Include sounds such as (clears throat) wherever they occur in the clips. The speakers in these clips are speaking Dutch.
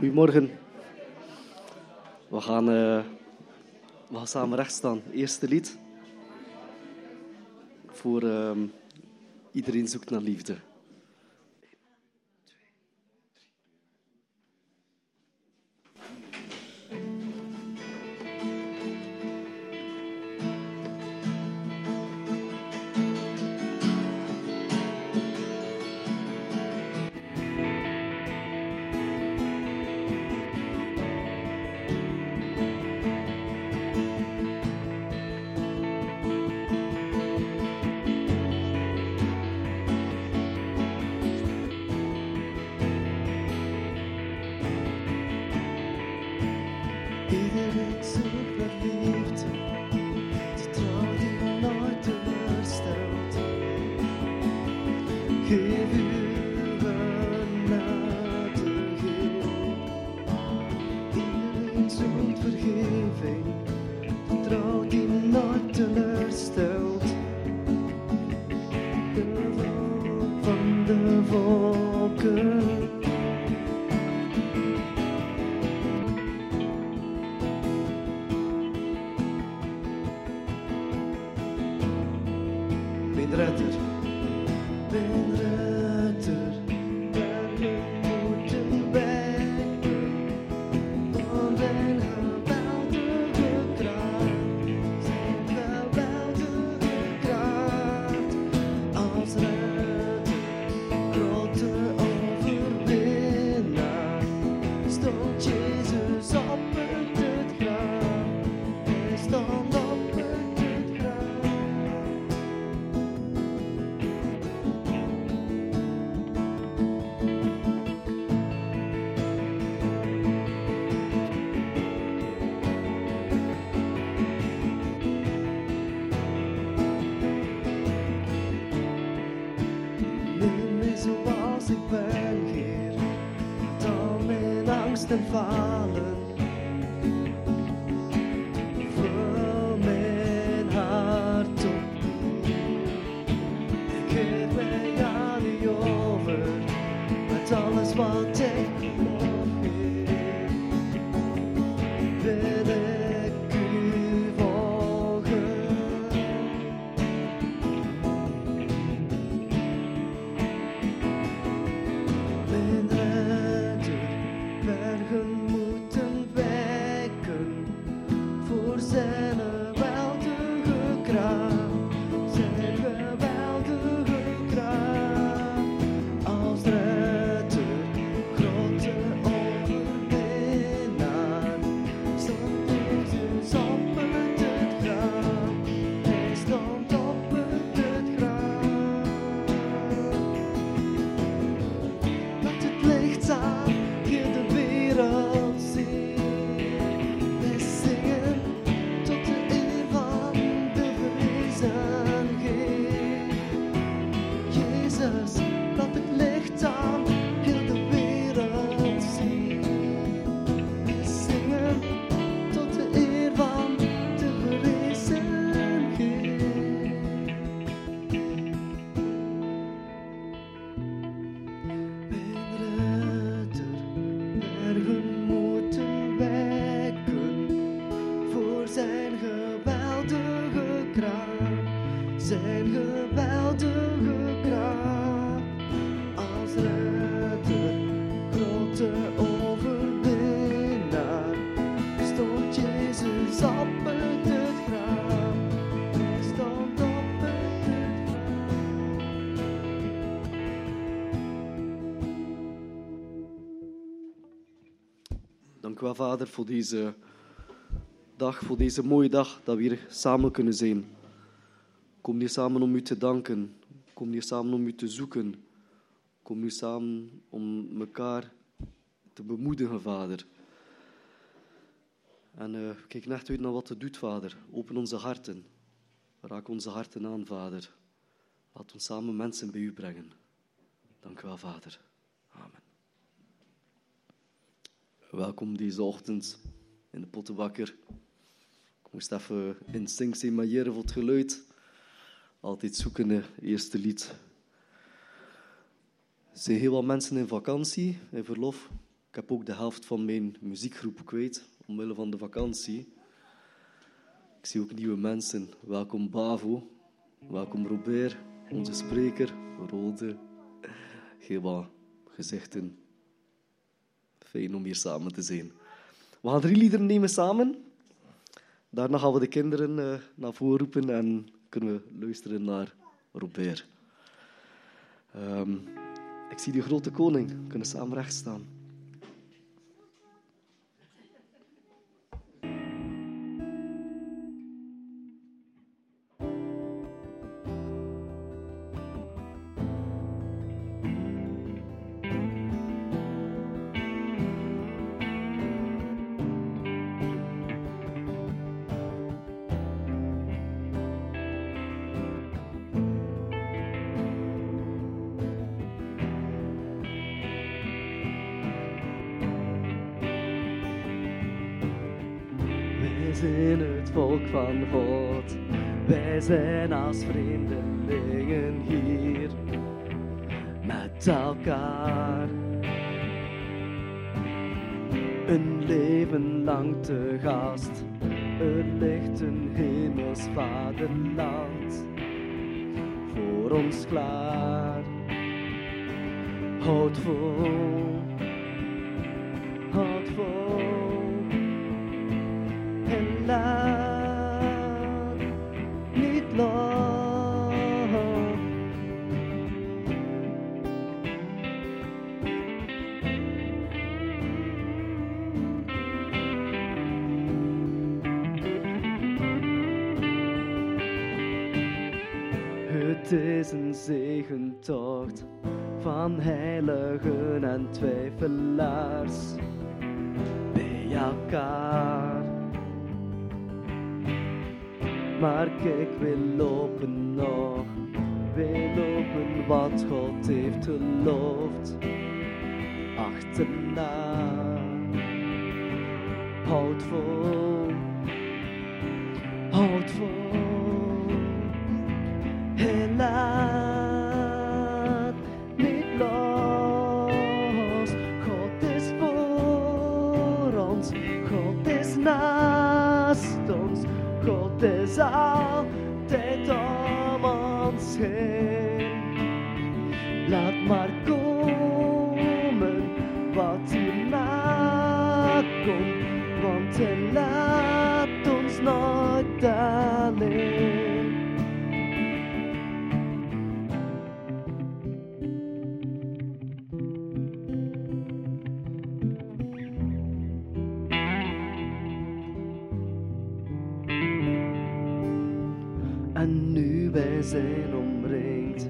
Goedemorgen. We gaan, uh, we gaan samen recht staan. Eerste lied. Voor uh, iedereen zoekt naar liefde. Và Dank u wel, Vader, voor deze dag, voor deze mooie dag dat we hier samen kunnen zijn. Kom hier samen om u te danken. Kom hier samen om u te zoeken. Kom hier samen om elkaar te bemoedigen, Vader. En uh, kijk net uit naar wat u doet, Vader. Open onze harten. Raak onze harten aan, Vader. Laat ons samen mensen bij u brengen. Dank u wel, Vader. Welkom deze ochtend in de Pottenbakker. Ik moest even instinct zijn mailleren voor het geluid. Altijd zoeken eerste lied. Er zijn heel wat mensen in vakantie, in verlof. Ik heb ook de helft van mijn muziekgroep kwijt, omwille van de vakantie. Ik zie ook nieuwe mensen. Welkom Bavo, welkom Robert, onze spreker, Rode. Wat gezichten. Fijn om hier samen te zijn. We gaan drie liederen nemen samen. Daarna gaan we de kinderen uh, naar voren roepen en kunnen we luisteren naar Robert. Um, ik zie de grote koning. We kunnen samen recht staan. Van God. Wij zijn als vreemdelingen hier met elkaar. Een leven lang te gast, er ligt een hemels vaderland voor ons klaar. Houd vol, van heiligen en twijfelaars bij elkaar. Maar kijk, we lopen nog, we lopen wat God heeft geloofd. Achterna, houd vol, houd vol, helaas God nu wij zijn omringd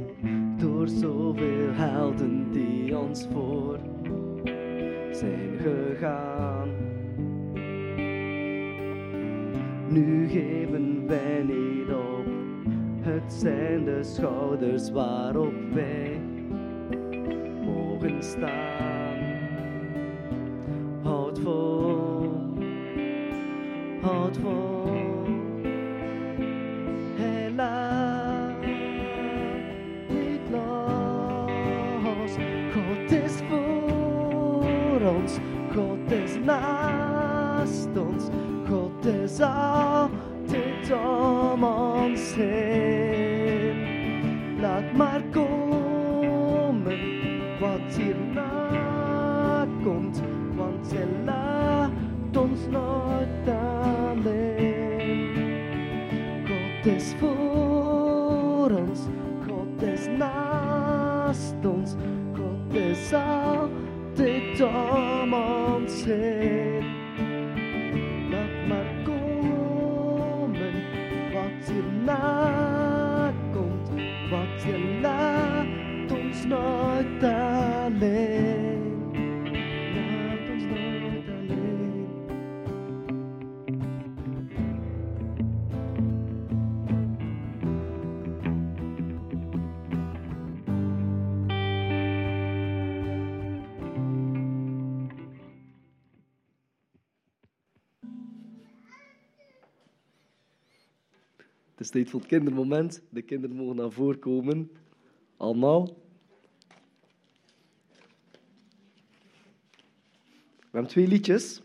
door zoveel helden die ons voor zijn gegaan. Nu geven wij niet op, het zijn de schouders waarop wij mogen staan. Tijd voor het kindermoment. De kinderen mogen naar voren komen. Allemaal. We hebben twee liedjes.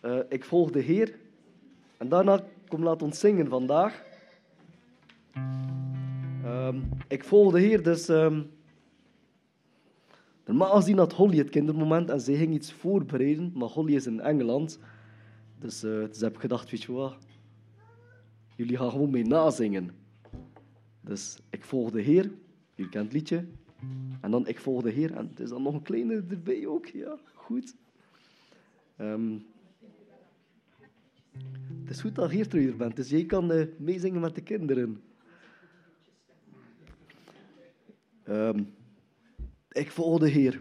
Eh, ik volg de Heer. En daarna kom laat ons zingen vandaag. Ehm, ik volg de Heer, dus... ehm normaal gezien had Holly het kindermoment en zij ging iets voorbereiden, maar Holly is in Engeland. Dus, eh, dus heb ik gedacht, weet je wat? Jullie gaan gewoon mee nazingen. Dus ik volg de Heer. Jullie kent het liedje. En dan ik volg de Heer. En het is dan nog een kleine erbij ook. Ja, goed. Ehm, het is goed dat Geert er bent, dus jij kan eh, meezingen met de kinderen. Ehm, ik volg de Heer.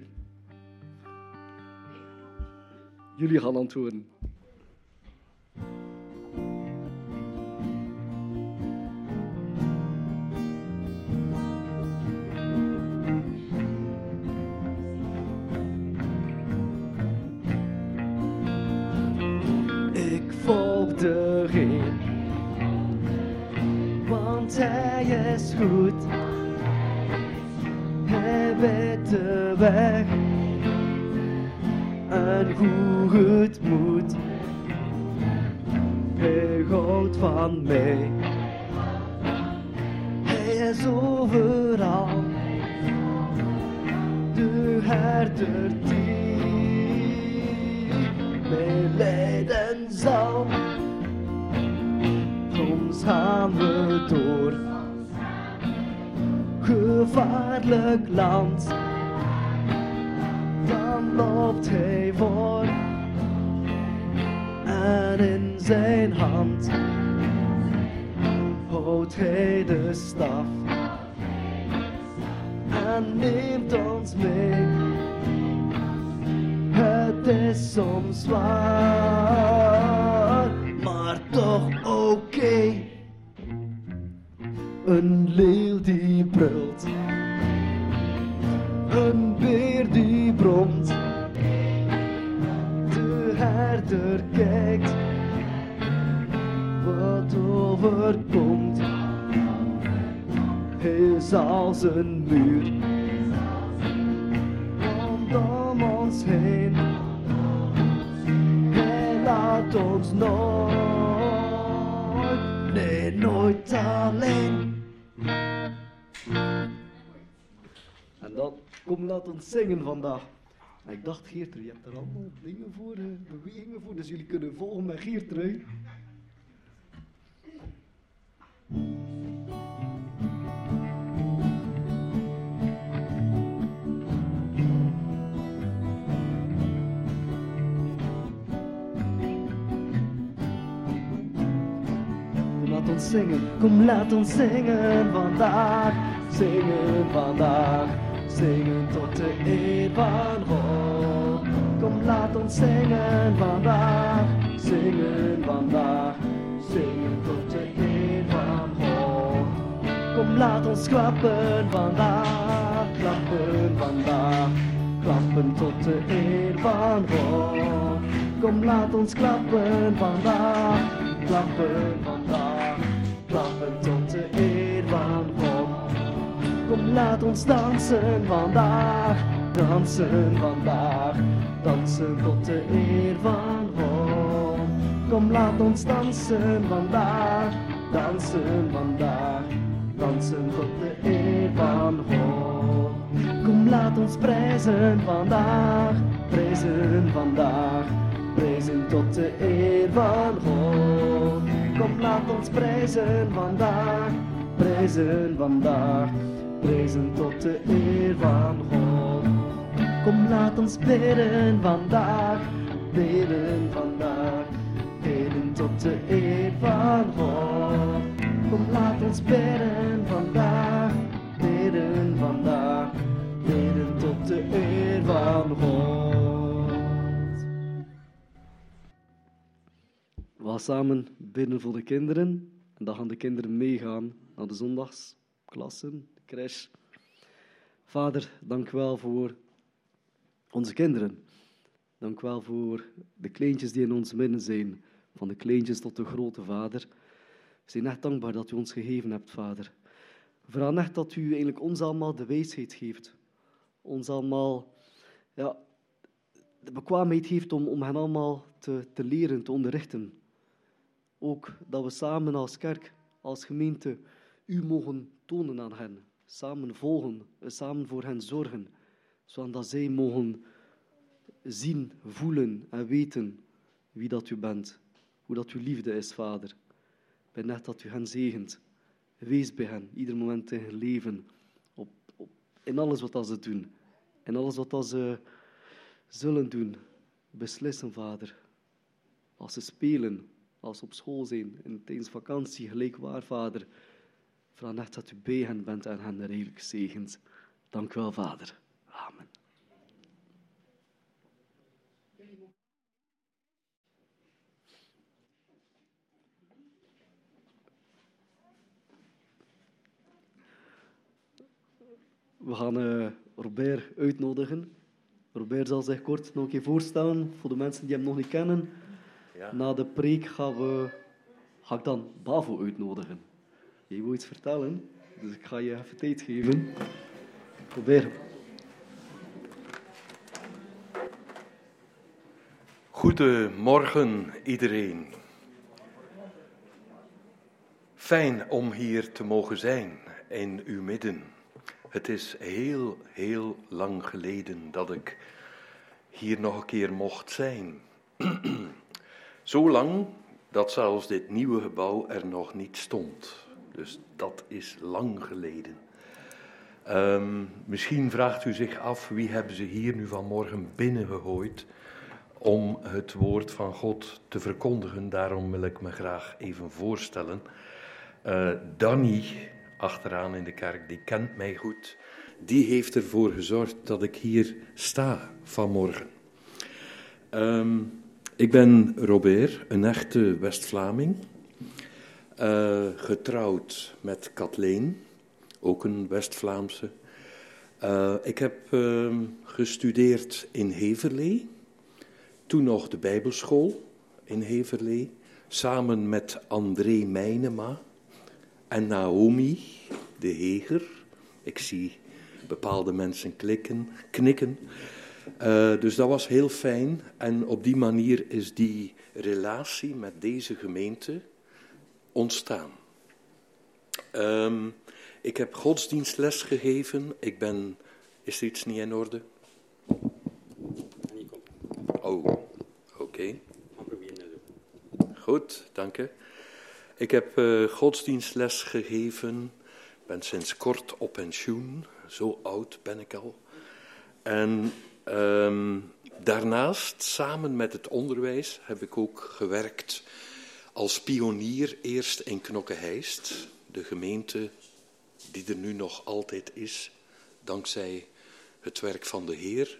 Jullie gaan antwoorden. Is goed. Hij weet de weg en hoe het moet. Hij houdt van mij. Hij is overal, de herder die mij leiden zal. Soms gaan we door gevaarlijk land. Dan loopt hij voor en in zijn hand houdt hij de staf en neemt ons mee. Het is soms zwaar, maar toch oké. Een leeuw die een beer die bromt. De herder kijkt wat overkomt. Is als een muur kom, laat ons zingen vandaag. Ik dacht, Geertrui, je hebt er allemaal dingen voor, eh, bewegingen voor, dus jullie kunnen volgen met Geertrui. Laat ons zingen, kom, laat ons zingen vandaag. Zingen vandaag, zingen tot de eer van God. Kom, laat ons zingen vandaag, zingen vandaag, zingen tot de eer van God. Kom, laat ons klappen vandaag, klappen vandaag, klappen tot de eer van God. Kom, laat ons klappen vandaag, klappen vandaag, klappen tot de eer van. Kom, laat ons dansen vandaag, dansen vandaag, dansen tot de eer van God. Kom, laat ons dansen vandaag, dansen vandaag, dansen tot de eer van God. Kom, laat ons prijzen vandaag, prijzen vandaag, prijzen tot de eer van God. Kom, laat ons prijzen vandaag, prijzen vandaag, prijzen tot de eer van God. Kom, laat ons bidden vandaag, bidden vandaag, bidden tot de eer van God. Kom, laat ons bidden vandaag, bidden vandaag, bidden tot de eer van God. We gaan samen bidden voor de kinderen. En dan gaan de kinderen meegaan naar de zondagsklassen, Vader, dank u wel voor onze kinderen. Dank u wel voor de kleintjes die in ons midden zijn. Van de kleintjes tot de grote vader. We zijn echt dankbaar dat u ons gegeven hebt, vader. We echt dat u eigenlijk ons allemaal de wijsheid geeft. Ons allemaal ja, de bekwaamheid heeft om, om hen allemaal te, te leren, te onderrichten. Ook dat we samen als kerk, als gemeente, u mogen tonen aan hen. Samen volgen, samen voor hen zorgen, zodat zij mogen zien, voelen en weten wie dat u bent. Hoe dat uw liefde is, Vader. Ik net dat u hen zegent. Wees bij hen, ieder moment in hun leven. Op, op, in alles wat ze doen. In alles wat ze zullen doen. Beslissen, Vader. Als ze spelen, als ze op school zijn, in, tijdens vakantie, gelijk waar, Vader. Vraag net dat u bij hen bent en hen redelijk zegent. Dank u wel, Vader. Amen. We gaan uh, Robert uitnodigen. Robert zal zich kort nog een keer voorstellen voor de mensen die hem nog niet kennen. Ja. Na de preek gaan we, ga ik dan Bavo uitnodigen. Je wil iets vertellen, dus ik ga je even tijd geven. Robert. Goedemorgen iedereen. Fijn om hier te mogen zijn in uw midden. Het is heel, heel lang geleden dat ik hier nog een keer mocht zijn. (clears throat) Zo lang dat zelfs dit nieuwe gebouw er nog niet stond. Dus dat is lang geleden. Um, misschien vraagt u zich af wie hebben ze hier nu vanmorgen binnengegooid om het woord van God te verkondigen. Daarom wil ik me graag even voorstellen. Uh, Danny achteraan in de kerk, die kent mij goed. Die heeft ervoor gezorgd dat ik hier sta vanmorgen. Um, ik ben Robert, een echte West-Vlaming. Uh, getrouwd met Kathleen, ook een West-Vlaamse. Uh, ik heb uh, gestudeerd in Heverlee. Toen nog de Bijbelschool in Heverlee. Samen met André Meinema en Naomi de Heger. Ik zie bepaalde mensen klikken, knikken. Uh, dus dat was heel fijn. En op die manier is die relatie met deze gemeente ontstaan. Um, ik heb godsdienstles gegeven. Ik ben. Is er iets niet in orde? Oh, oké. Okay. Goed, dank je. Ik heb uh, godsdienstles gegeven. ben sinds kort op pensioen. Zo oud ben ik al. En um, daarnaast, samen met het onderwijs, heb ik ook gewerkt als pionier eerst in Knokke-Heist, de gemeente die er nu nog altijd is, dankzij het werk van de Heer.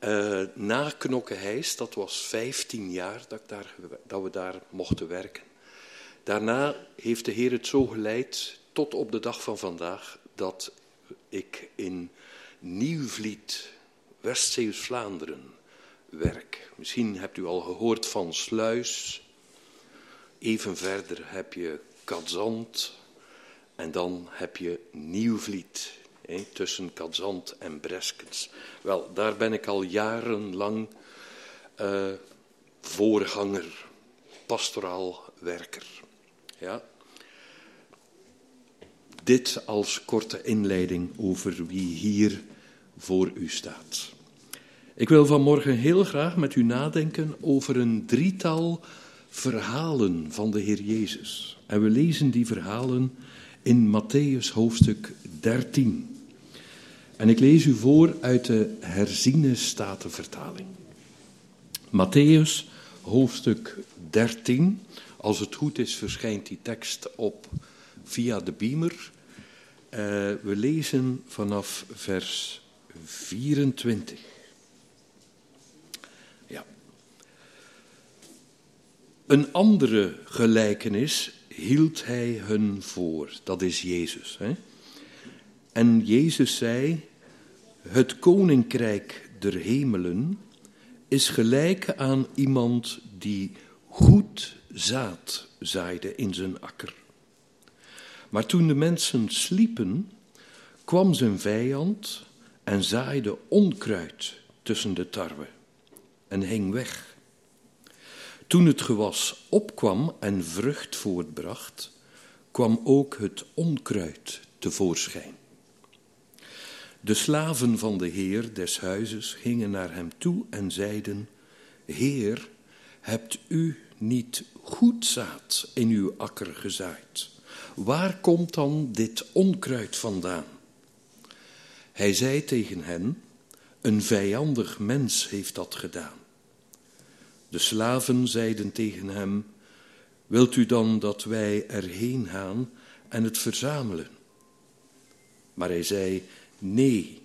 Uh, na Knokke-Heist, dat was 15 jaar dat, daar, dat we daar mochten werken. Daarna heeft de Heer het zo geleid tot op de dag van vandaag dat ik in Nieuwvliet, West-Zeeuws-Vlaanderen, werk. Misschien hebt u al gehoord van Sluis. Even verder heb je Kadzand. En dan heb je Nieuwvliet, hè, tussen Kadzand en Breskens. Wel, daar ben ik al jarenlang uh, voorganger, pastoraal werker. Ja. Dit als korte inleiding over wie hier voor u staat. Ik wil vanmorgen heel graag met u nadenken over een drietal verhalen van de Heer Jezus. En we lezen die verhalen in Matthäus hoofdstuk 13. En ik lees u voor uit de herziene statenvertaling. Matthäus hoofdstuk 13. Als het goed is, verschijnt die tekst op via de beamer. Uh, we lezen vanaf vers 24. Een andere gelijkenis hield hij hun voor. Dat is Jezus. Hè? En Jezus zei: Het koninkrijk der hemelen is gelijk aan iemand die goed zaad zaaide in zijn akker. Maar toen de mensen sliepen, kwam zijn vijand en zaaide onkruid tussen de tarwe. en hing weg. Toen het gewas opkwam en vrucht voortbracht, kwam ook het onkruid tevoorschijn. De slaven van de heer des huizes gingen naar hem toe en zeiden: Heer, hebt u niet goed zaad in uw akker gezaaid? Waar komt dan dit onkruid vandaan? Hij zei tegen hen: Een vijandig mens heeft dat gedaan. De slaven zeiden tegen hem: Wilt u dan dat wij erheen gaan en het verzamelen? Maar hij zei: Nee,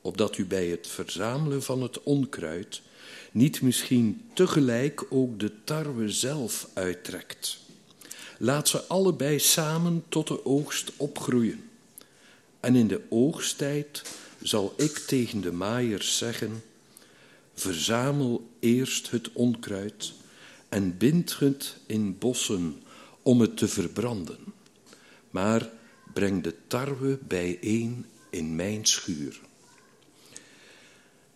opdat u bij het verzamelen van het onkruid niet misschien tegelijk ook de tarwe zelf uittrekt. Laat ze allebei samen tot de oogst opgroeien. En in de oogsttijd zal ik tegen de maaiers zeggen: Verzamel eerst het onkruid en bind het in bossen om het te verbranden. Maar breng de tarwe bijeen in mijn schuur.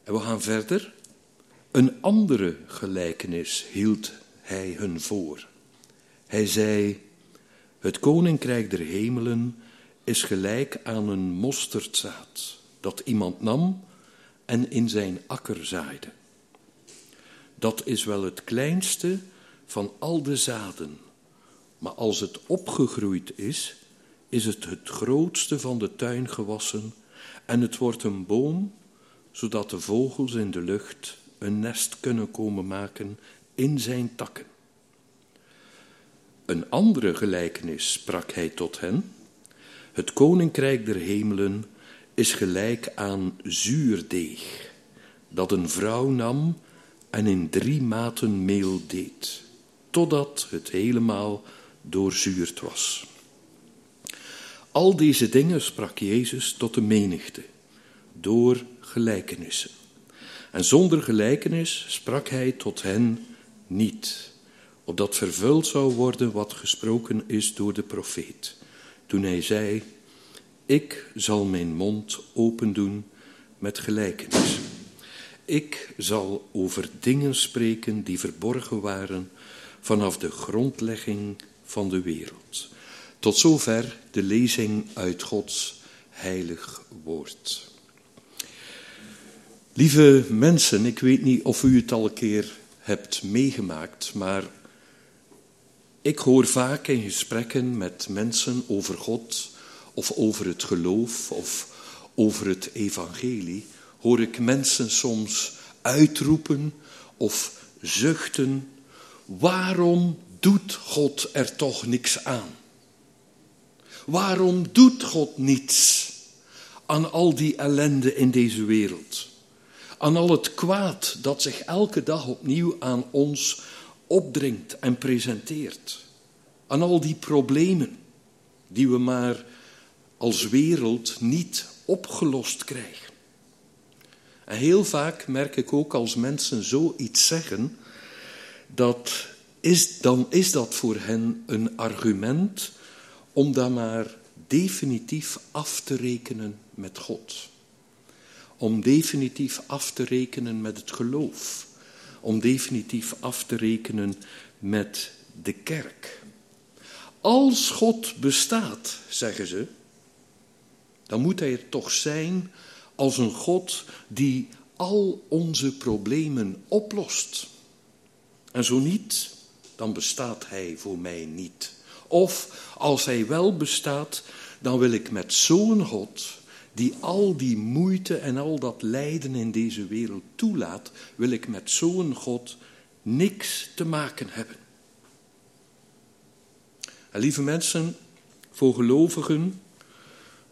En we gaan verder. Een andere gelijkenis hield hij hun voor. Hij zei: Het koninkrijk der hemelen is gelijk aan een mosterdzaad dat iemand nam en in zijn akker zaaide. Dat is wel het kleinste van al de zaden, maar als het opgegroeid is, is het het grootste van de tuingewassen en het wordt een boom, zodat de vogels in de lucht een nest kunnen komen maken in zijn takken. Een andere gelijkenis sprak hij tot hen. Het koninkrijk der hemelen is gelijk aan zuurdeeg, dat een vrouw nam en in drie maten meel deed, totdat het helemaal doorzuurd was. Al deze dingen sprak Jezus tot de menigte, door gelijkenissen. En zonder gelijkenis sprak hij tot hen niet, opdat vervuld zou worden wat gesproken is door de profeet, toen hij zei, ik zal mijn mond open doen met gelijkenis. Ik zal over dingen spreken die verborgen waren vanaf de grondlegging van de wereld. Tot zover de lezing uit Gods heilig woord. Lieve mensen, ik weet niet of u het al een keer hebt meegemaakt, maar ik hoor vaak in gesprekken met mensen over God of over het geloof of over het evangelie, hoor ik mensen soms uitroepen of zuchten, waarom doet God er toch niks aan? Waarom doet God niets aan al die ellende in deze wereld? Aan al het kwaad dat zich elke dag opnieuw aan ons opdringt en presenteert. Aan al die problemen die we maar als wereld niet opgelost krijgen. En heel vaak merk ik ook als mensen zoiets zeggen, dat is, dan is dat voor hen een argument om dan maar definitief af te rekenen met God. Om definitief af te rekenen met het geloof. Om definitief af te rekenen met de kerk. Als God bestaat, zeggen ze, dan moet hij er toch zijn als een God die al onze problemen oplost. En zo niet, dan bestaat hij voor mij niet. Of als hij wel bestaat, dan wil ik met zo'n God, die al die moeite en al dat lijden in deze wereld toelaat, wil ik met zo'n God niks te maken hebben. En lieve mensen, voor gelovigen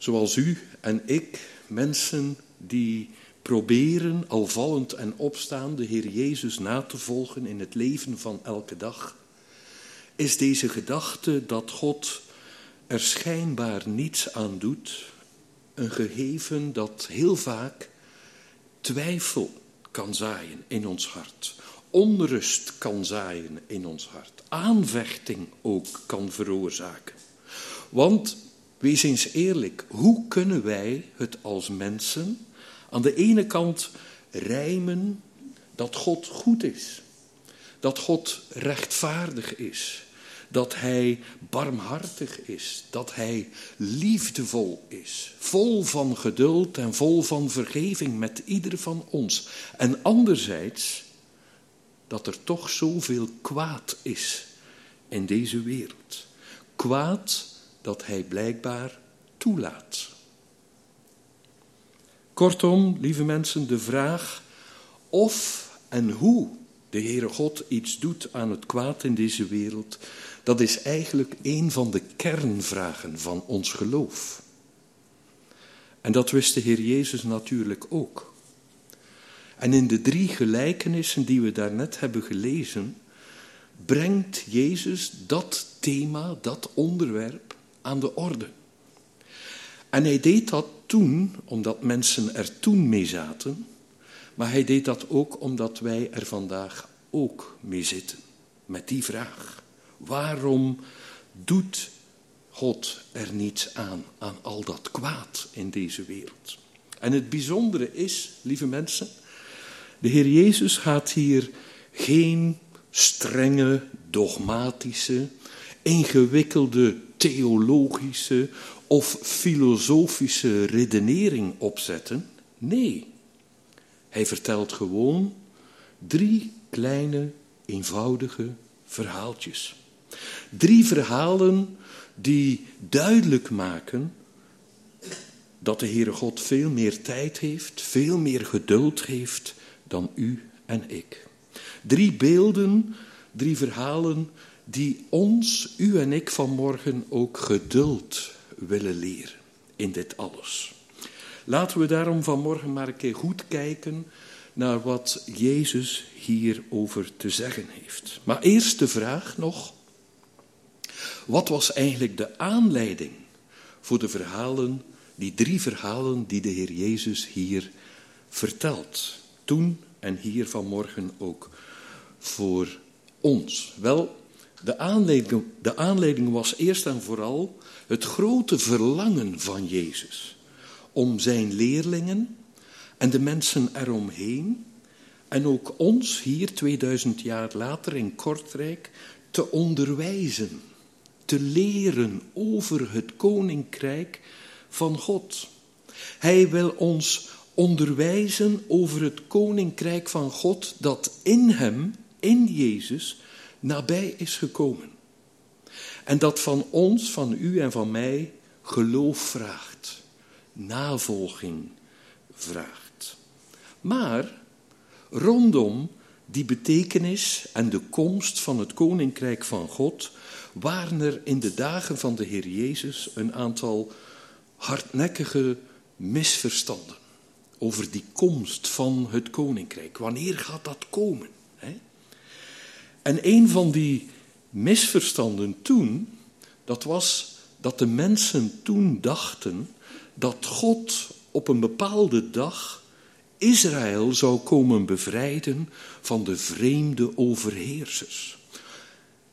zoals u en ik, mensen die proberen, al vallend en opstaan, de Heer Jezus na te volgen in het leven van elke dag, is deze gedachte dat God er schijnbaar niets aan doet, een gegeven dat heel vaak twijfel kan zaaien in ons hart, onrust kan zaaien in ons hart, aanvechting ook kan veroorzaken. Want Wees eens eerlijk, hoe kunnen wij het als mensen aan de ene kant rijmen dat God goed is, dat God rechtvaardig is, dat Hij barmhartig is, dat Hij liefdevol is, vol van geduld en vol van vergeving met ieder van ons. En anderzijds dat er toch zoveel kwaad is in deze wereld. Kwaad dat Hij blijkbaar toelaat. Kortom, lieve mensen, de vraag of en hoe de Heere God iets doet aan het kwaad in deze wereld, dat is eigenlijk een van de kernvragen van ons geloof. En dat wist de Heer Jezus natuurlijk ook. En in de drie gelijkenissen die we daarnet hebben gelezen, brengt Jezus dat thema, dat onderwerp aan de orde. En hij deed dat toen omdat mensen er toen mee zaten, maar hij deed dat ook omdat wij er vandaag ook mee zitten. Met die vraag. Waarom doet God er niets aan, aan al dat kwaad in deze wereld? En het bijzondere is, lieve mensen, de Heer Jezus gaat hier geen strenge, dogmatische, ingewikkelde theologische of filosofische redenering opzetten. Nee, hij vertelt gewoon drie kleine, eenvoudige verhaaltjes. Drie verhalen die duidelijk maken dat de Heere God veel meer tijd heeft, veel meer geduld heeft dan u en ik. Drie beelden, drie verhalen die ons, u en ik vanmorgen ook geduld willen leren in dit alles. Laten we daarom vanmorgen maar een keer goed kijken naar wat Jezus hierover te zeggen heeft. Maar eerst de vraag nog: wat was eigenlijk de aanleiding voor de verhalen, die drie verhalen die de Heer Jezus hier vertelt? Toen en hier vanmorgen ook voor ons. Wel, de aanleiding, de aanleiding was eerst en vooral het grote verlangen van Jezus om zijn leerlingen en de mensen eromheen en ook ons hier 2000 jaar later in Kortrijk te onderwijzen, te leren over het koninkrijk van God. Hij wil ons onderwijzen over het koninkrijk van God dat in hem, in Jezus, nabij is gekomen. En dat van ons, van u en van mij geloof vraagt, navolging vraagt. Maar rondom die betekenis en de komst van het koninkrijk van God waren er in de dagen van de Heer Jezus een aantal hardnekkige misverstanden over die komst van het koninkrijk. Wanneer gaat dat komen? En een van die misverstanden toen, dat was dat de mensen toen dachten dat God op een bepaalde dag Israël zou komen bevrijden van de vreemde overheersers.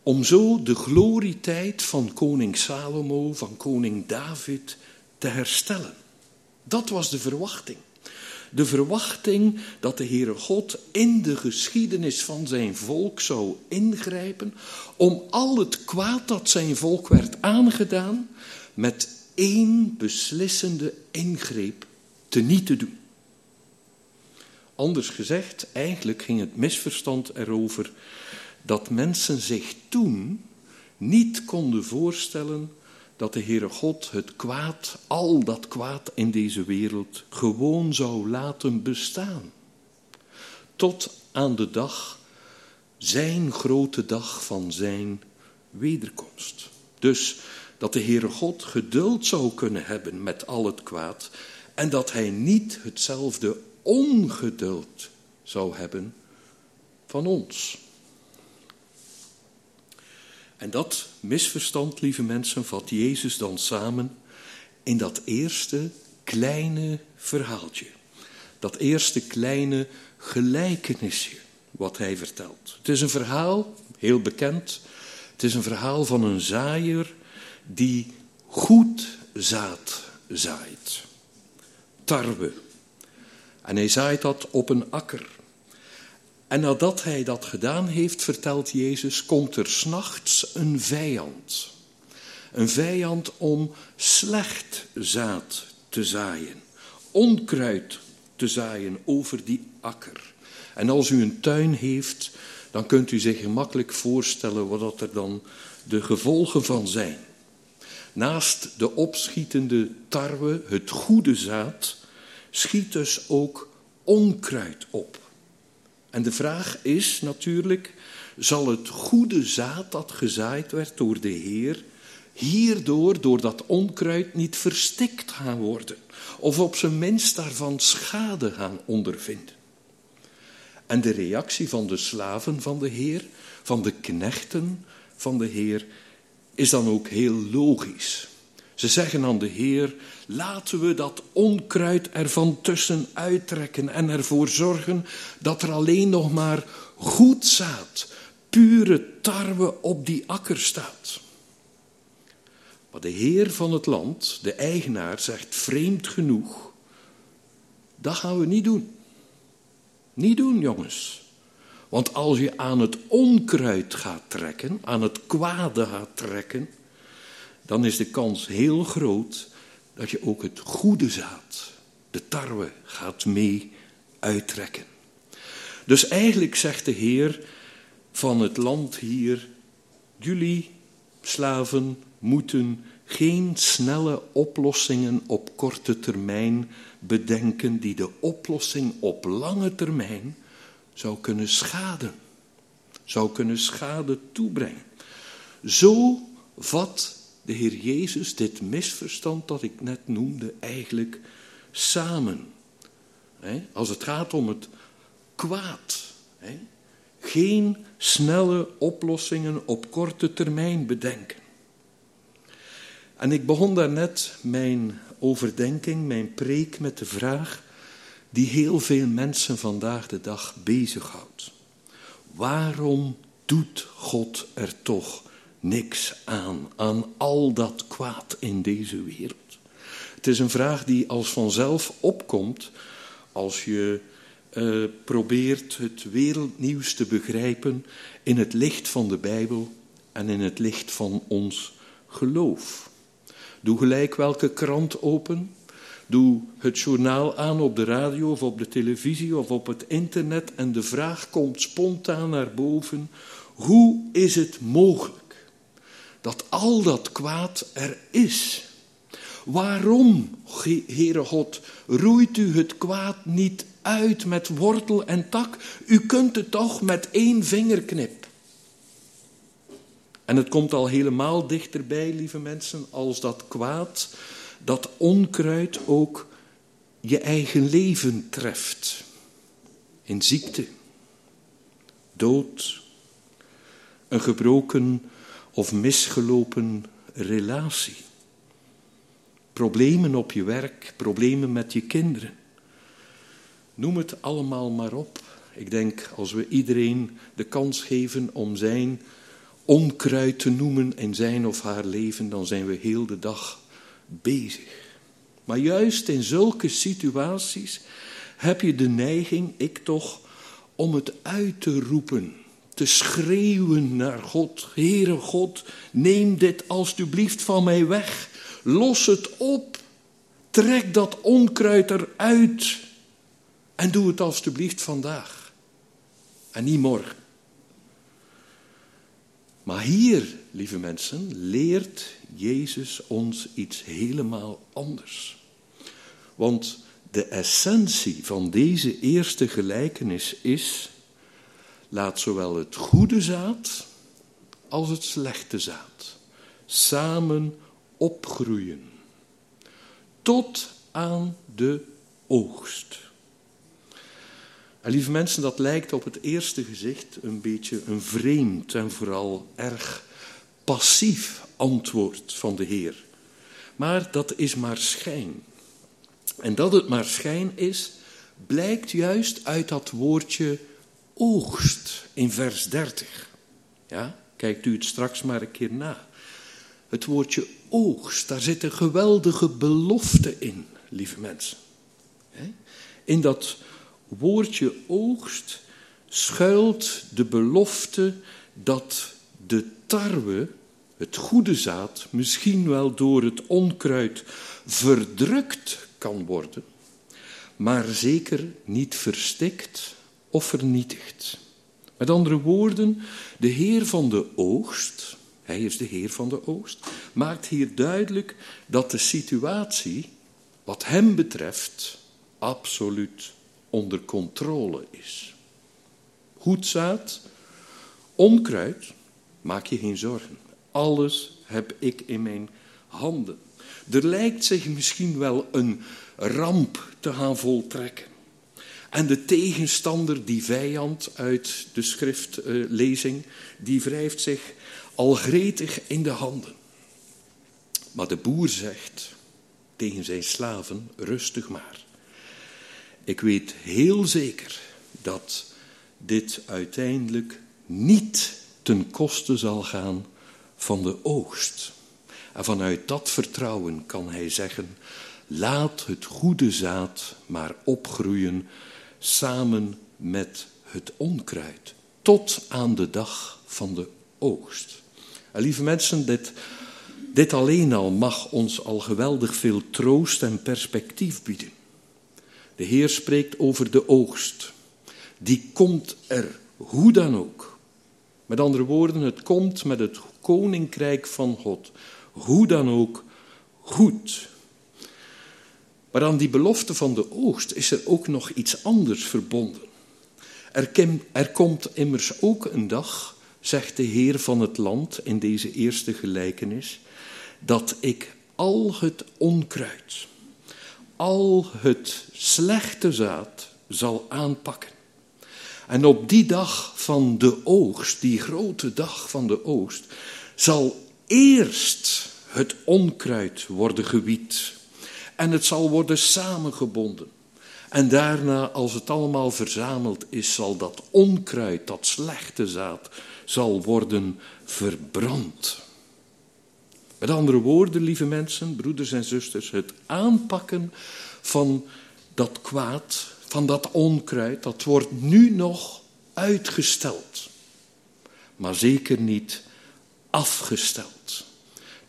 Om zo de glorietijd van koning Salomo, van koning David te herstellen. Dat was de verwachting. De verwachting dat de Heere God in de geschiedenis van zijn volk zou ingrijpen om al het kwaad dat zijn volk werd aangedaan met één beslissende ingreep te niet te doen. Anders gezegd, eigenlijk ging het misverstand erover dat mensen zich toen niet konden voorstellen dat de Heere God het kwaad, al dat kwaad in deze wereld, gewoon zou laten bestaan. Tot aan de dag, zijn grote dag van zijn wederkomst. Dus dat de Heere God geduld zou kunnen hebben met al het kwaad en dat hij niet hetzelfde ongeduld zou hebben van ons. En dat misverstand, lieve mensen, vat Jezus dan samen in dat eerste kleine verhaaltje. Dat eerste kleine gelijkenisje wat hij vertelt. Het is een verhaal, heel bekend. Het is een verhaal van een zaaier die goed zaad zaait. Tarwe. En hij zaait dat op een akker. En nadat hij dat gedaan heeft, vertelt Jezus, komt er s'nachts een vijand. Een vijand om slecht zaad te zaaien, onkruid te zaaien over die akker. En als u een tuin heeft, dan kunt u zich gemakkelijk voorstellen wat er dan de gevolgen van zijn. Naast de opschietende tarwe, het goede zaad, schiet dus ook onkruid op. En de vraag is natuurlijk, zal het goede zaad dat gezaaid werd door de Heer, hierdoor, door dat onkruid, niet verstikt gaan worden? Of op zijn minst daarvan schade gaan ondervinden? En de reactie van de slaven van de Heer, van de knechten van de Heer, is dan ook heel logisch. Ze zeggen aan de Heer: laten we dat onkruid ervan tussen uittrekken en ervoor zorgen dat er alleen nog maar goed zaad, pure tarwe op die akker staat. Maar de Heer van het land, de eigenaar, zegt vreemd genoeg: dat gaan we niet doen. Niet doen, jongens. Want als je aan het onkruid gaat trekken, aan het kwade gaat trekken, dan is de kans heel groot dat je ook het goede zaad, de tarwe, gaat mee uittrekken. Dus eigenlijk zegt de Heer van het land hier: jullie slaven moeten geen snelle oplossingen op korte termijn bedenken die de oplossing op lange termijn zou kunnen schaden. Zou kunnen schade toebrengen. Zo vat de Heer Jezus dit misverstand dat ik net noemde eigenlijk samen. Als het gaat om het kwaad. Geen snelle oplossingen op korte termijn bedenken. En ik begon daarnet mijn overdenking, mijn preek met de vraag die heel veel mensen vandaag de dag bezighoudt. Waarom doet God er toch niks aan, aan al dat kwaad in deze wereld? Het is een vraag die als vanzelf opkomt als je uh, probeert het wereldnieuws te begrijpen in het licht van de Bijbel en in het licht van ons geloof. Doe gelijk welke krant open. Doe het journaal aan op de radio of op de televisie of op het internet en de vraag komt spontaan naar boven: hoe is het mogelijk dat al dat kwaad er is? Waarom, Heere God, roeit u het kwaad niet uit met wortel en tak? U kunt het toch met één vingerknip. En het komt al helemaal dichterbij, lieve mensen, als dat kwaad, dat onkruid ook je eigen leven treft. In ziekte, dood, een gebroken of misgelopen relatie. Problemen op je werk, problemen met je kinderen. Noem het allemaal maar op. Ik denk als we iedereen de kans geven om zijn onkruid te noemen in zijn of haar leven, dan zijn we heel de dag bezig. Maar juist in zulke situaties heb je de neiging, ik toch, om het uit te roepen, te schreeuwen naar God. Heere God, neem dit alstublieft van mij weg. Los het op. Trek dat onkruid eruit. En doe het alstublieft vandaag. En niet morgen. Maar hier, lieve mensen, leert Jezus ons iets helemaal anders. Want de essentie van deze eerste gelijkenis is: laat zowel het goede zaad als het slechte zaad samen opgroeien tot aan de oogst. En lieve mensen, dat lijkt op het eerste gezicht een beetje een vreemd en vooral erg passief antwoord van de Heer. Maar dat is maar schijn. En dat het maar schijn is, blijkt juist uit dat woordje oogst in vers 30. Ja, kijkt u het straks maar een keer na. Het woordje oogst, daar zit een geweldige belofte in, lieve mensen. In dat woordje oogst schuilt de belofte dat de tarwe, het goede zaad, misschien wel door het onkruid verdrukt kan worden, maar zeker niet verstikt of vernietigd. Met andere woorden, de Heer van de oogst, hij is de Heer van de oogst, maakt hier duidelijk dat de situatie, wat hem betreft, absoluut onder controle is. Goed zaad, onkruid, maak je geen zorgen. Alles heb ik in mijn handen. Er lijkt zich misschien wel een ramp te gaan voltrekken. En de tegenstander, die vijand uit de schriftlezing, die wrijft zich al gretig in de handen. Maar de boer zegt tegen zijn slaven: rustig maar. Ik weet heel zeker dat dit uiteindelijk niet ten koste zal gaan van de oogst. En vanuit dat vertrouwen kan hij zeggen: laat het goede zaad maar opgroeien samen met het onkruid, tot aan de dag van de oogst. En lieve mensen, dit, dit alleen al mag ons al geweldig veel troost en perspectief bieden. De Heer spreekt over de oogst. Die komt er, hoe dan ook. Met andere woorden, het komt met het koninkrijk van God. Hoe dan ook, goed. Maar aan die belofte van de oogst is er ook nog iets anders verbonden. Er, er komt immers ook een dag, zegt de Heer van het land in deze eerste gelijkenis, dat ik al het onkruid, al het slechte zaad zal aanpakken. En op die dag van de oogst, die grote dag van de oogst, zal eerst het onkruid worden gewied en het zal worden samengebonden. En daarna, als het allemaal verzameld is, zal dat onkruid, dat slechte zaad, zal worden verbrand. Met andere woorden, lieve mensen, broeders en zusters, het aanpakken van dat kwaad, van dat onkruid, dat wordt nu nog uitgesteld, maar zeker niet afgesteld.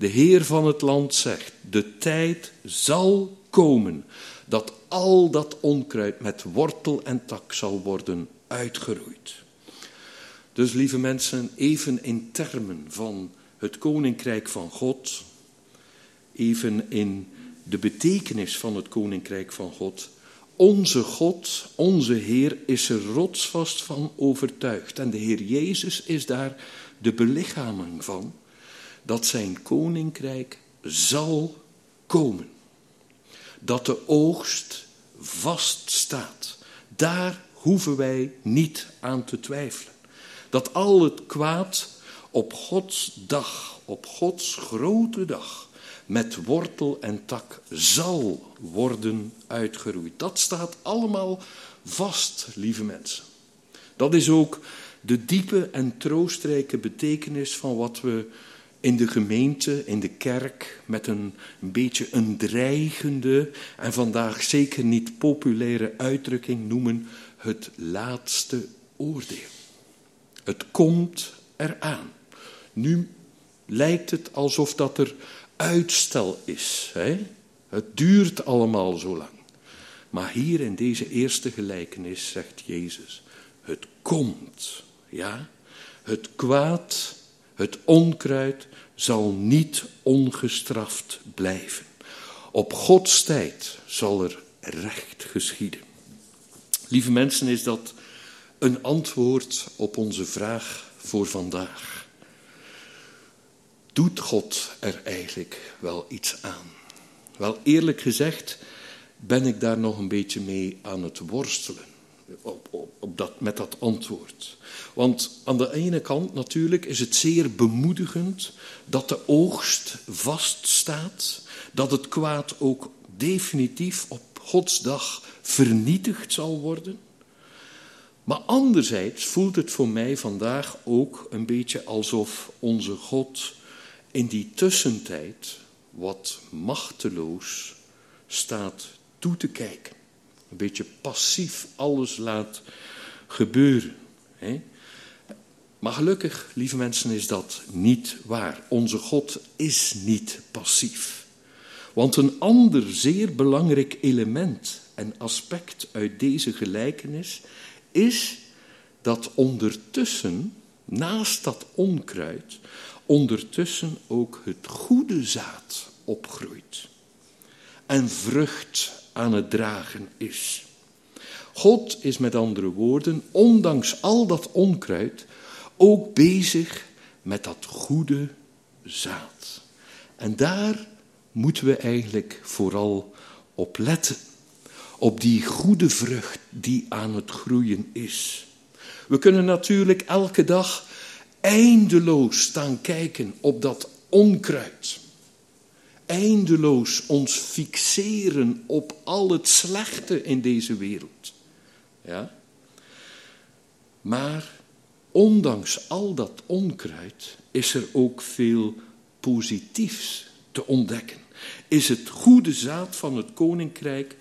De Heer van het land zegt: De tijd zal komen dat al dat onkruid met wortel en tak zal worden uitgeroeid. Dus lieve mensen, even in termen van het koninkrijk van God, even in de betekenis van het koninkrijk van God. Onze God, onze Heer, is er rotsvast van overtuigd. En de Heer Jezus is daar de belichaming van dat zijn koninkrijk zal komen. Dat de oogst vaststaat. Daar hoeven wij niet aan te twijfelen. Dat al het kwaad op Gods dag, op Gods grote dag, met wortel en tak zal worden uitgeroeid. Dat staat allemaal vast, lieve mensen. Dat is ook de diepe en troostrijke betekenis van wat we in de gemeente, in de kerk, met een, beetje een dreigende en vandaag zeker niet populaire uitdrukking noemen het laatste oordeel. Het komt eraan. Nu lijkt het alsof dat er uitstel is. Hè? Het duurt allemaal zo lang. Maar hier in deze eerste gelijkenis zegt Jezus, het komt. Ja? Het kwaad, het onkruid zal niet ongestraft blijven. Op Gods tijd zal er recht geschieden. Lieve mensen, is dat een antwoord op onze vraag voor vandaag. Doet God er eigenlijk wel iets aan? Wel eerlijk gezegd ben ik daar nog een beetje mee aan het worstelen op, op, op dat, met dat antwoord. Want aan de ene kant natuurlijk is het zeer bemoedigend dat de oogst vaststaat, dat het kwaad ook definitief op Gods dag vernietigd zal worden. Maar anderzijds voelt het voor mij vandaag ook een beetje alsof onze God in die tussentijd wat machteloos staat toe te kijken. Een beetje passief alles laat gebeuren. Hè? Maar gelukkig, lieve mensen, is dat niet waar. Onze God is niet passief. Want een ander zeer belangrijk element en aspect uit deze gelijkenis is dat ondertussen, naast dat onkruid, ondertussen ook het goede zaad opgroeit en vrucht aan het dragen is. God is met andere woorden, ondanks al dat onkruid, ook bezig met dat goede zaad. En daar moeten we eigenlijk vooral op letten. Op die goede vrucht die aan het groeien is. We kunnen natuurlijk elke dag eindeloos staan kijken op dat onkruid. Eindeloos ons fixeren op al het slechte in deze wereld. Ja? Maar ondanks al dat onkruid is er ook veel positiefs te ontdekken. Is het goede zaad van het koninkrijk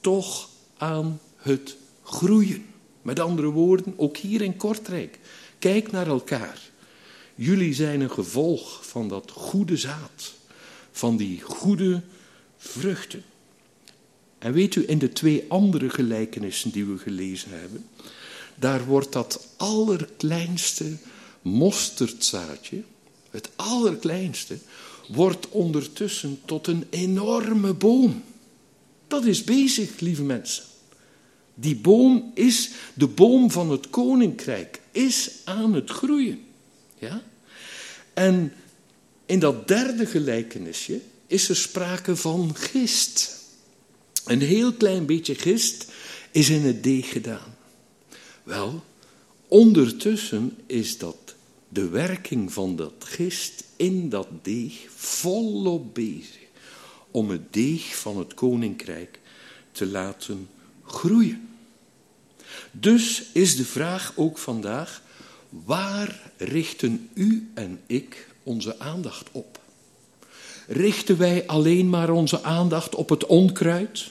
toch aan het groeien? Met andere woorden, ook hier in Kortrijk. Kijk naar elkaar. Jullie zijn een gevolg van dat goede zaad, van die goede vruchten. En weet u, in de twee andere gelijkenissen die we gelezen hebben, daar wordt dat allerkleinste mosterdzaadje, het allerkleinste, wordt ondertussen tot een enorme boom. Dat is bezig, lieve mensen. Die boom is de boom van het koninkrijk, is aan het groeien. Ja? En in dat derde gelijkenisje is er sprake van gist. Een heel klein beetje gist is in het deeg gedaan. Wel, ondertussen is dat de werking van dat gist in dat deeg volop bezig om het deeg van het koninkrijk te laten groeien. Dus is de vraag ook vandaag, waar richten u en ik onze aandacht op? Richten wij alleen maar onze aandacht op het onkruid?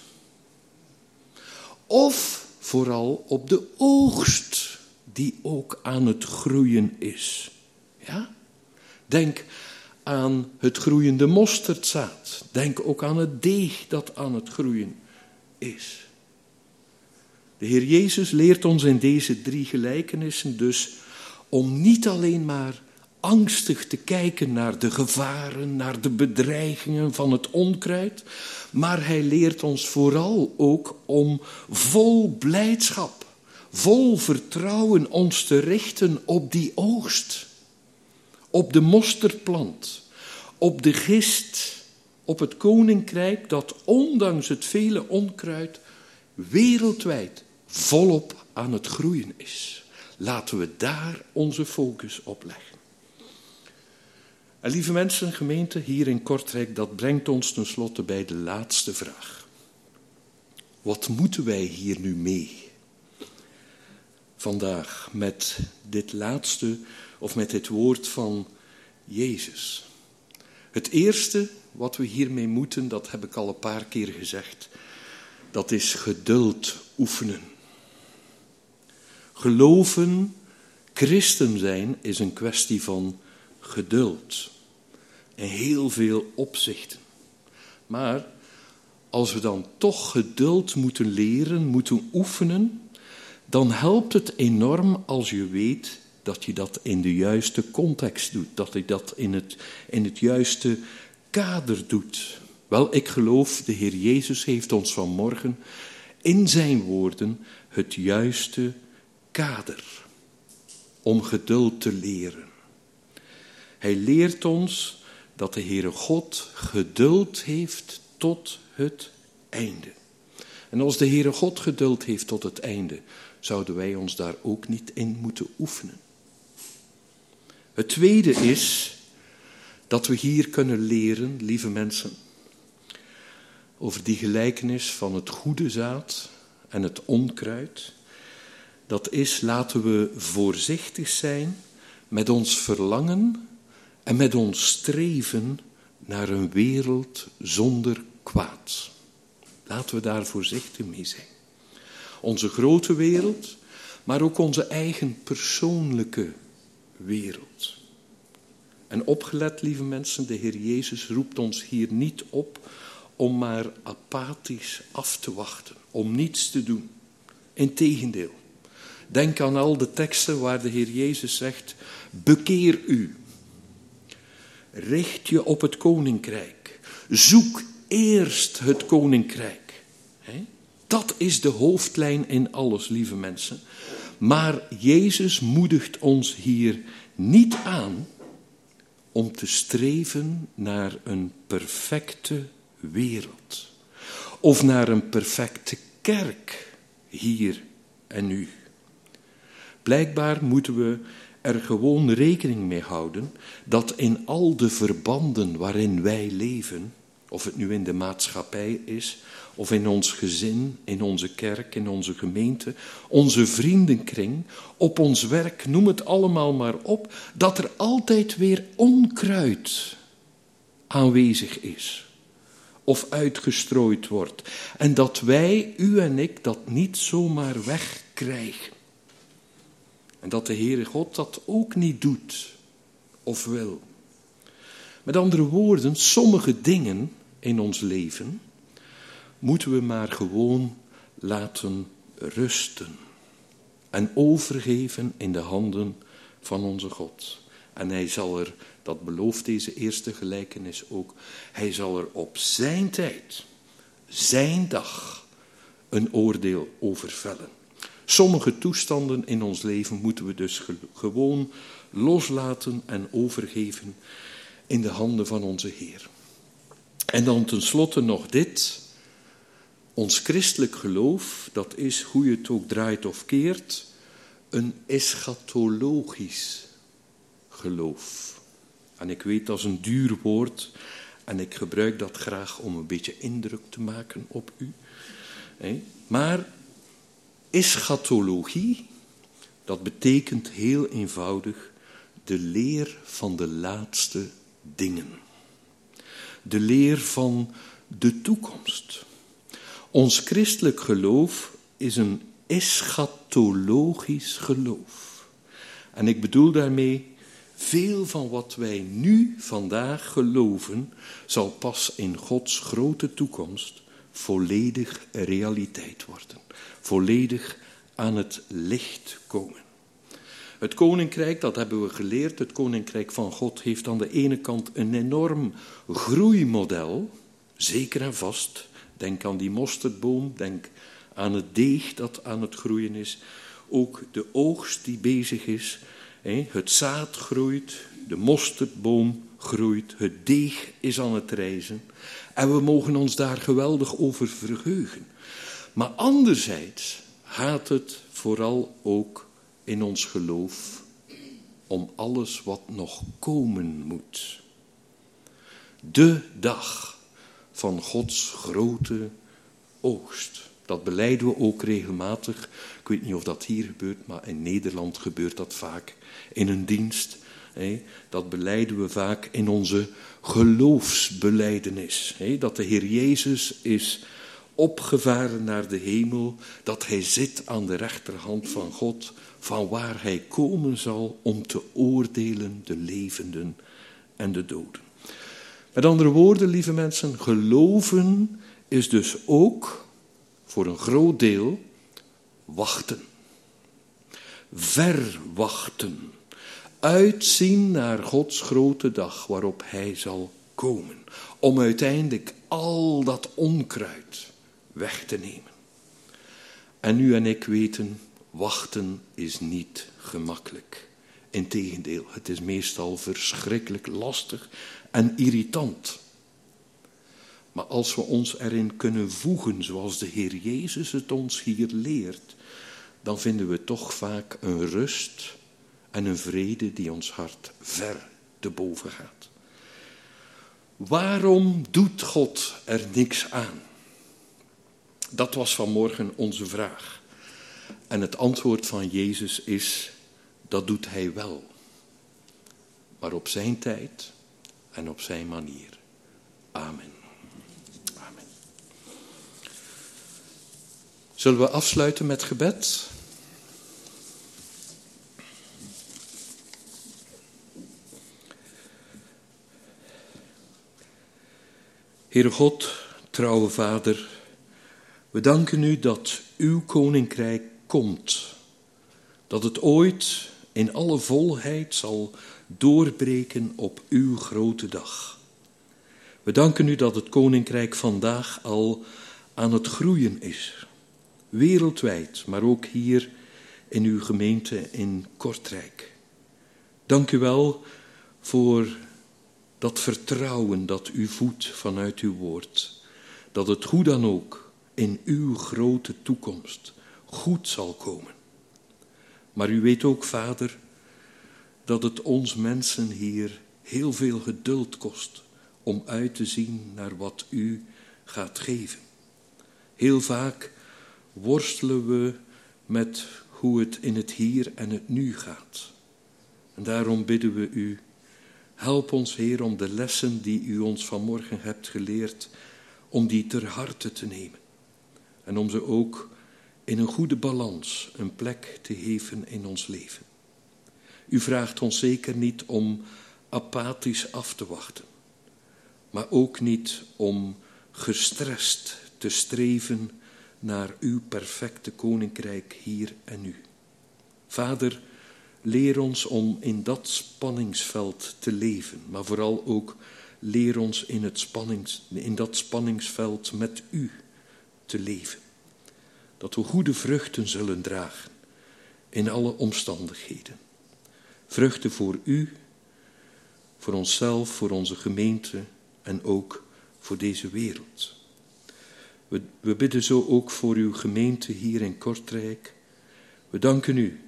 Of vooral op de oogst die ook aan het groeien is? Ja? Denk aan het groeiende mosterdzaad. Denk ook aan het deeg dat aan het groeien is. De Heer Jezus leert ons in deze drie gelijkenissen dus om niet alleen maar angstig te kijken naar de gevaren, naar de bedreigingen van het onkruid, maar hij leert ons vooral ook om vol blijdschap, vol vertrouwen ons te richten op die oogst, op de mosterdplant, op de gist, op het koninkrijk dat ondanks het vele onkruid wereldwijd volop aan het groeien is. Laten we daar onze focus op leggen. En lieve mensen, gemeente hier in Kortrijk, dat brengt ons tenslotte bij de laatste vraag. Wat moeten wij hier nu mee? Vandaag met dit laatste of met dit woord van Jezus. Het eerste wat we hiermee moeten, dat heb ik al een paar keer gezegd, dat is geduld oefenen. Geloven, christen zijn, is een kwestie van geduld. In heel veel opzichten. Maar als we dan toch geduld moeten leren, moeten oefenen, dan helpt het enorm als je weet dat je dat in de juiste context doet, dat je dat in het, in het juiste kader doet. Wel, ik geloof, de Heer Jezus heeft ons vanmorgen in zijn woorden het juiste kader om geduld te leren. Hij leert ons dat de Heere God geduld heeft tot het einde. En als de Heere God geduld heeft tot het einde, zouden wij ons daar ook niet in moeten oefenen. Het tweede is dat we hier kunnen leren, lieve mensen, over die gelijkenis van het goede zaad en het onkruid. Dat is, laten we voorzichtig zijn met ons verlangen en met ons streven naar een wereld zonder kwaad. Laten we daar voorzichtig mee zijn. Onze grote wereld, maar ook onze eigen persoonlijke wereld. En opgelet, lieve mensen, de Heer Jezus roept ons hier niet op om maar apathisch af te wachten, om niets te doen. Integendeel, denk aan al de teksten waar de Heer Jezus zegt: bekeer u, richt je op het koninkrijk, zoek eerst het koninkrijk. Dat is de hoofdlijn in alles, lieve mensen. Maar Jezus moedigt ons hier niet aan om te streven naar een perfecte wereld. Of naar een perfecte kerk hier en nu. Blijkbaar moeten we er gewoon rekening mee houden dat in al de verbanden waarin wij leven, of het nu in de maatschappij is, of in ons gezin, in onze kerk, in onze gemeente, onze vriendenkring, op ons werk, noem het allemaal maar op, dat er altijd weer onkruid aanwezig is of uitgestrooid wordt. En dat wij, u en ik, dat niet zomaar wegkrijgen. En dat de Heere God dat ook niet doet of wil. Met andere woorden, sommige dingen in ons leven moeten we maar gewoon laten rusten en overgeven in de handen van onze God. En hij zal er, dat belooft deze eerste gelijkenis ook, hij zal er op zijn tijd, zijn dag, een oordeel over vellen. Sommige toestanden in ons leven moeten we dus gewoon loslaten en overgeven in de handen van onze Heer. En dan tenslotte nog dit. Ons christelijk geloof, dat is, hoe je het ook draait of keert, een eschatologisch geloof. En ik weet dat is een duur woord en ik gebruik dat graag om een beetje indruk te maken op u. Maar eschatologie, dat betekent heel eenvoudig de leer van de laatste dingen. De leer van de toekomst. Ons christelijk geloof is een eschatologisch geloof. En ik bedoel daarmee, veel van wat wij nu vandaag geloven, zal pas in Gods grote toekomst volledig realiteit worden. Volledig aan het licht komen. Het koninkrijk, dat hebben we geleerd, het koninkrijk van God heeft aan de ene kant een enorm groeimodel, zeker en vast. Denk aan die mosterdboom, denk aan het deeg dat aan het groeien is. Ook de oogst die bezig is. Het zaad groeit, de mosterdboom groeit, het deeg is aan het rijzen. En we mogen ons daar geweldig over verheugen. Maar anderzijds gaat het vooral ook in ons geloof om alles wat nog komen moet. De dag van Gods grote oogst. Dat beleiden we ook regelmatig. Ik weet niet of dat hier gebeurt, maar in Nederland gebeurt dat vaak in een dienst. Dat beleiden we vaak in onze geloofsbeleidenis. Dat de Heer Jezus is opgevaren naar de hemel, dat Hij zit aan de rechterhand van God, van waar Hij komen zal om te oordelen de levenden en de doden. Met andere woorden, lieve mensen, geloven is dus ook voor een groot deel wachten. Verwachten. Uitzien naar Gods grote dag waarop Hij zal komen. Om uiteindelijk al dat onkruid weg te nemen. En u en ik weten, wachten is niet gemakkelijk. Integendeel, het is meestal verschrikkelijk lastig en irritant. Maar als we ons erin kunnen voegen zoals de Heer Jezus het ons hier leert, dan vinden we toch vaak een rust en een vrede die ons hart ver te boven gaat. Waarom doet God er niks aan? Dat was vanmorgen onze vraag. En het antwoord van Jezus is: dat doet Hij wel. Maar op Zijn tijd en op Zijn manier. Amen. Amen. Zullen we afsluiten met gebed? Heere God, trouwe Vader, we danken u dat uw koninkrijk komt. Dat het ooit in alle volheid zal doorbreken op uw grote dag. We danken u dat het koninkrijk vandaag al aan het groeien is. Wereldwijd, maar ook hier in uw gemeente in Kortrijk. Dank u wel voor dat vertrouwen dat u voedt vanuit uw woord. Dat het hoe dan ook in uw grote toekomst goed zal komen. Maar u weet ook, Vader, dat het ons mensen hier heel veel geduld kost om uit te zien naar wat u gaat geven. Heel vaak worstelen we met hoe het in het hier en het nu gaat. En daarom bidden we u, help ons Heer om de lessen die u ons vanmorgen hebt geleerd, om die ter harte te nemen. En om ze ook in een goede balans een plek te geven in ons leven. U vraagt ons zeker niet om apathisch af te wachten, maar ook niet om gestrest te streven naar uw perfecte koninkrijk hier en nu. Vader, leer ons om in dat spanningsveld te leven, maar vooral ook leer ons in, het spannings, in dat spanningsveld met u te leven. Dat we goede vruchten zullen dragen in alle omstandigheden. Vruchten voor u, voor onszelf, voor onze gemeente en ook voor deze wereld. We, we bidden zo ook voor uw gemeente hier in Kortrijk. We danken u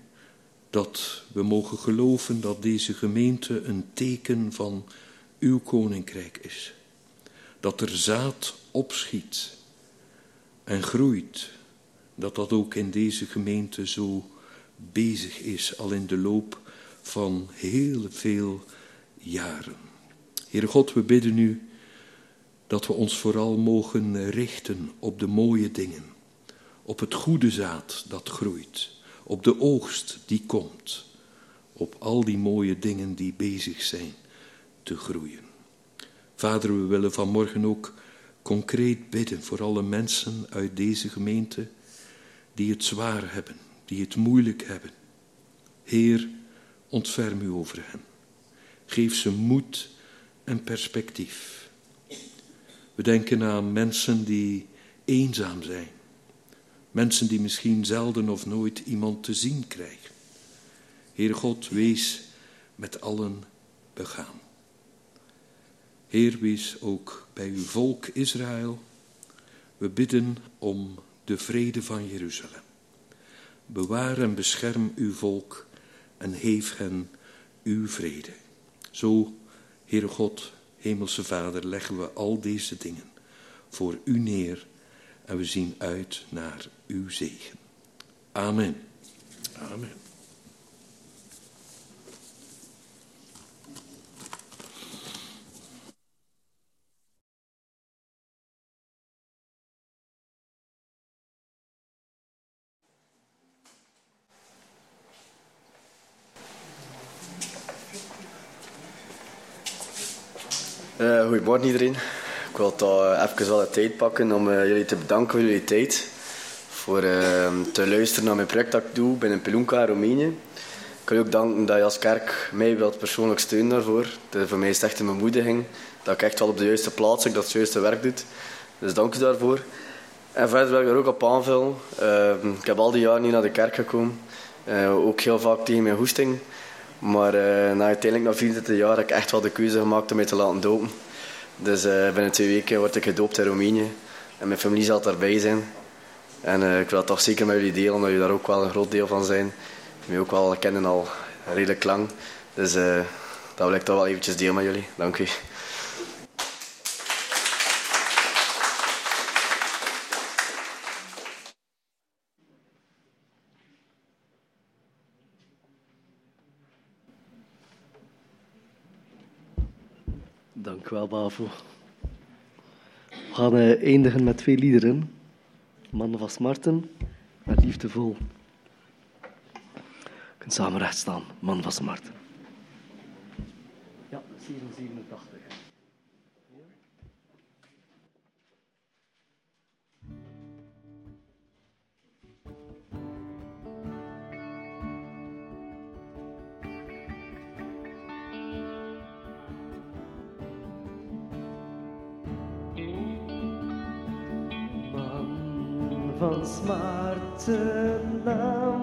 dat we mogen geloven dat deze gemeente een teken van uw koninkrijk is. Dat er zaad opschiet en groeit. Dat dat ook in deze gemeente zo bezig is, al in de loop van heel veel jaren. Heere God, we bidden u dat we ons vooral mogen richten op de mooie dingen, op het goede zaad dat groeit, op de oogst die komt, op al die mooie dingen die bezig zijn te groeien. Vader, we willen vanmorgen ook concreet bidden voor alle mensen uit deze gemeente die het zwaar hebben, die het moeilijk hebben. Heer, ontferm u over hen. Geef ze moed en perspectief. We denken aan mensen die eenzaam zijn. Mensen die misschien zelden of nooit iemand te zien krijgen. Heer God, wees met allen begaan. Heer, wees ook bij uw volk Israël. We bidden om de vrede van Jeruzalem. Bewaar en bescherm uw volk en geef hen uw vrede. Zo, Heere God, Hemelse Vader, leggen we al deze dingen voor u neer en we zien uit naar uw zegen. Amen. Amen. Uh, goedemorgen iedereen. Ik wil toch even wel de tijd pakken om uh, jullie te bedanken voor jullie tijd. Voor te luisteren naar mijn project dat ik doe binnen Pelunca, Roemenië. Ik wil ook danken dat je als kerk mij wilt persoonlijk steunen daarvoor. De, voor mij is het echt een bemoediging dat ik echt wel op de juiste plaats zit, dat het juiste werk doet. Dus dank u daarvoor. En verder wil ik er ook op aanvullen. ik heb al die jaren niet naar de kerk gekomen. ook heel vaak tegen mijn hoesting. Maar uh, na uiteindelijk na 24 jaar heb ik echt wel de keuze gemaakt om mij te laten dopen. Dus uh, binnen twee weken word ik gedoopt in Roemenië. En mijn familie zal daarbij zijn. En uh, ik wil toch zeker met jullie delen, omdat jullie daar ook wel een groot deel van zijn. Mij ook wel kennen al redelijk lang. Dus dat wil ik toch wel eventjes delen met jullie. Dank u. Dank u wel, Bavo. We gaan uh, eindigen met twee liederen. Mannen van Smarten met Liefdevol. Je kunt samen recht staan, Man van Smarten. Ja, 787. ons maar.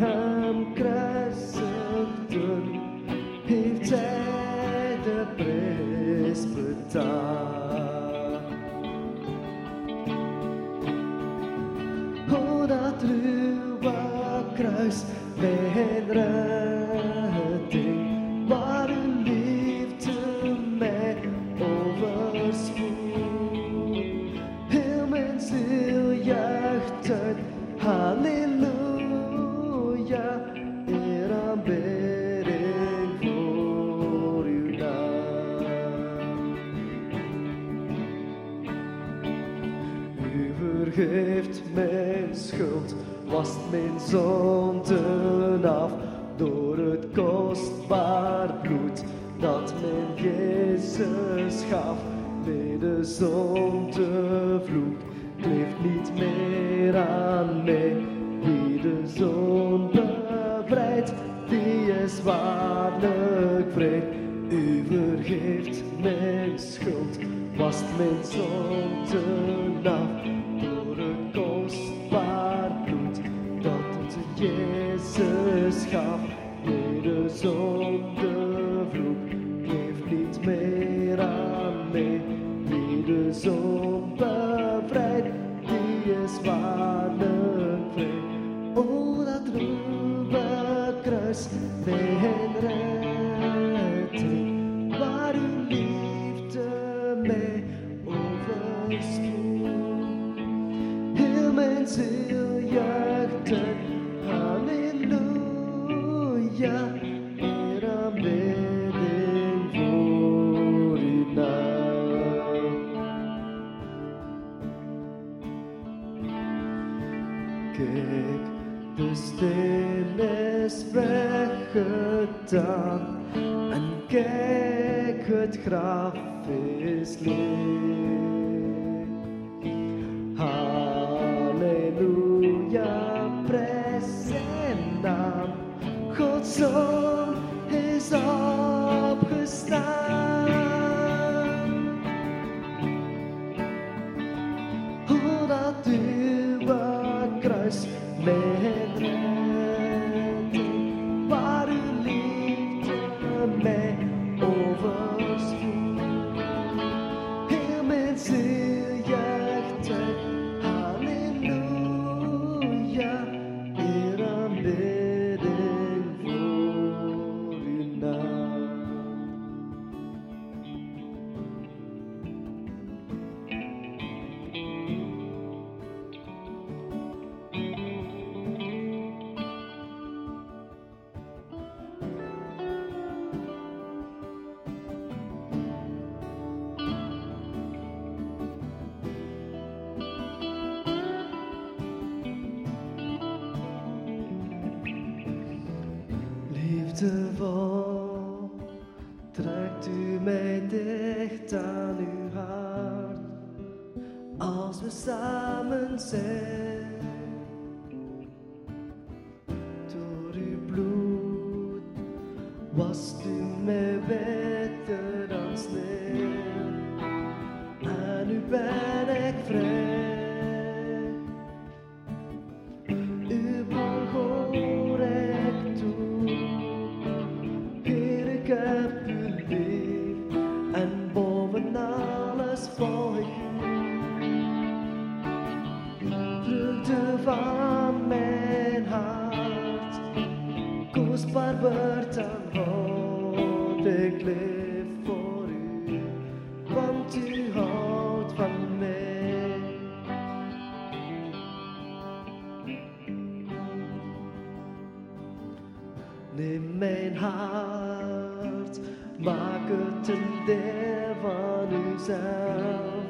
her. mijn zonden af door het kostbaar bloed dat mijn Jezus gaf. Nee, de zondevloed kleeft niet meer aan mij. Wie de zon bevrijdt, die is waarlijk vrij. U vergeeft mijn schuld, was mijn zon. weggedaan en kijk, het graf is leeg. Halleluja, prijs zijn naam, Gods Zoon is opgestaan. Ik leef voor u. Want u houdt van mij. Neem mijn hart, maak het een deel van uzelf.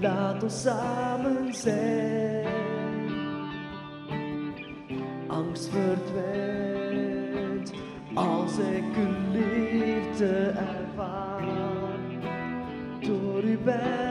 Laat ons samen zijn. Angst verdwijnt Door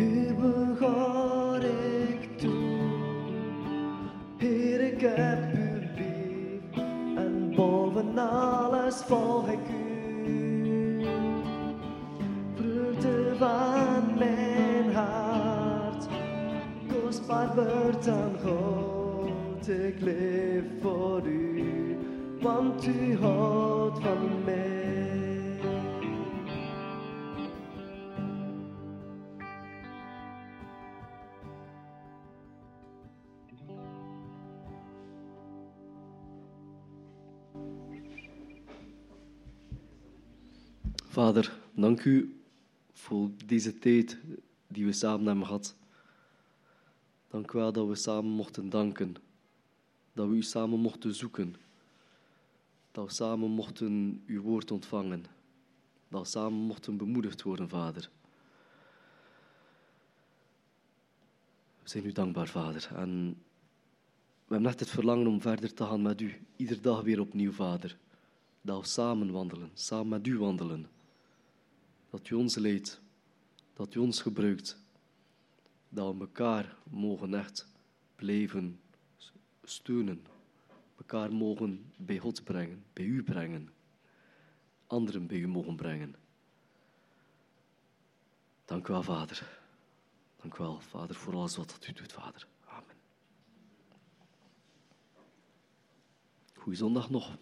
U behoor ik toe. Ik u lief en boven alles volg ik u. Vruchten van mijn hart, kostbaar wordt aan God. Ik leef voor u, want u houdt van mij. Vader, dank u voor deze tijd die we samen hebben gehad. Dank u wel dat we samen mochten danken. Dat we u samen mochten zoeken. Dat we samen mochten uw woord ontvangen. Dat we samen mochten bemoedigd worden, Vader. We zijn u dankbaar, Vader. En we hebben echt het verlangen om verder te gaan met u. Iedere dag weer opnieuw, Vader. Dat we samen wandelen, samen met u wandelen. Dat u ons leidt, dat u ons gebruikt. Dat we elkaar mogen echt blijven steunen. Elkaar mogen bij God brengen, bij u brengen. Anderen bij u mogen brengen. Dank u wel, Vader. Dank u wel, Vader, voor alles wat u doet, Vader. Amen. Goeie zondag nog.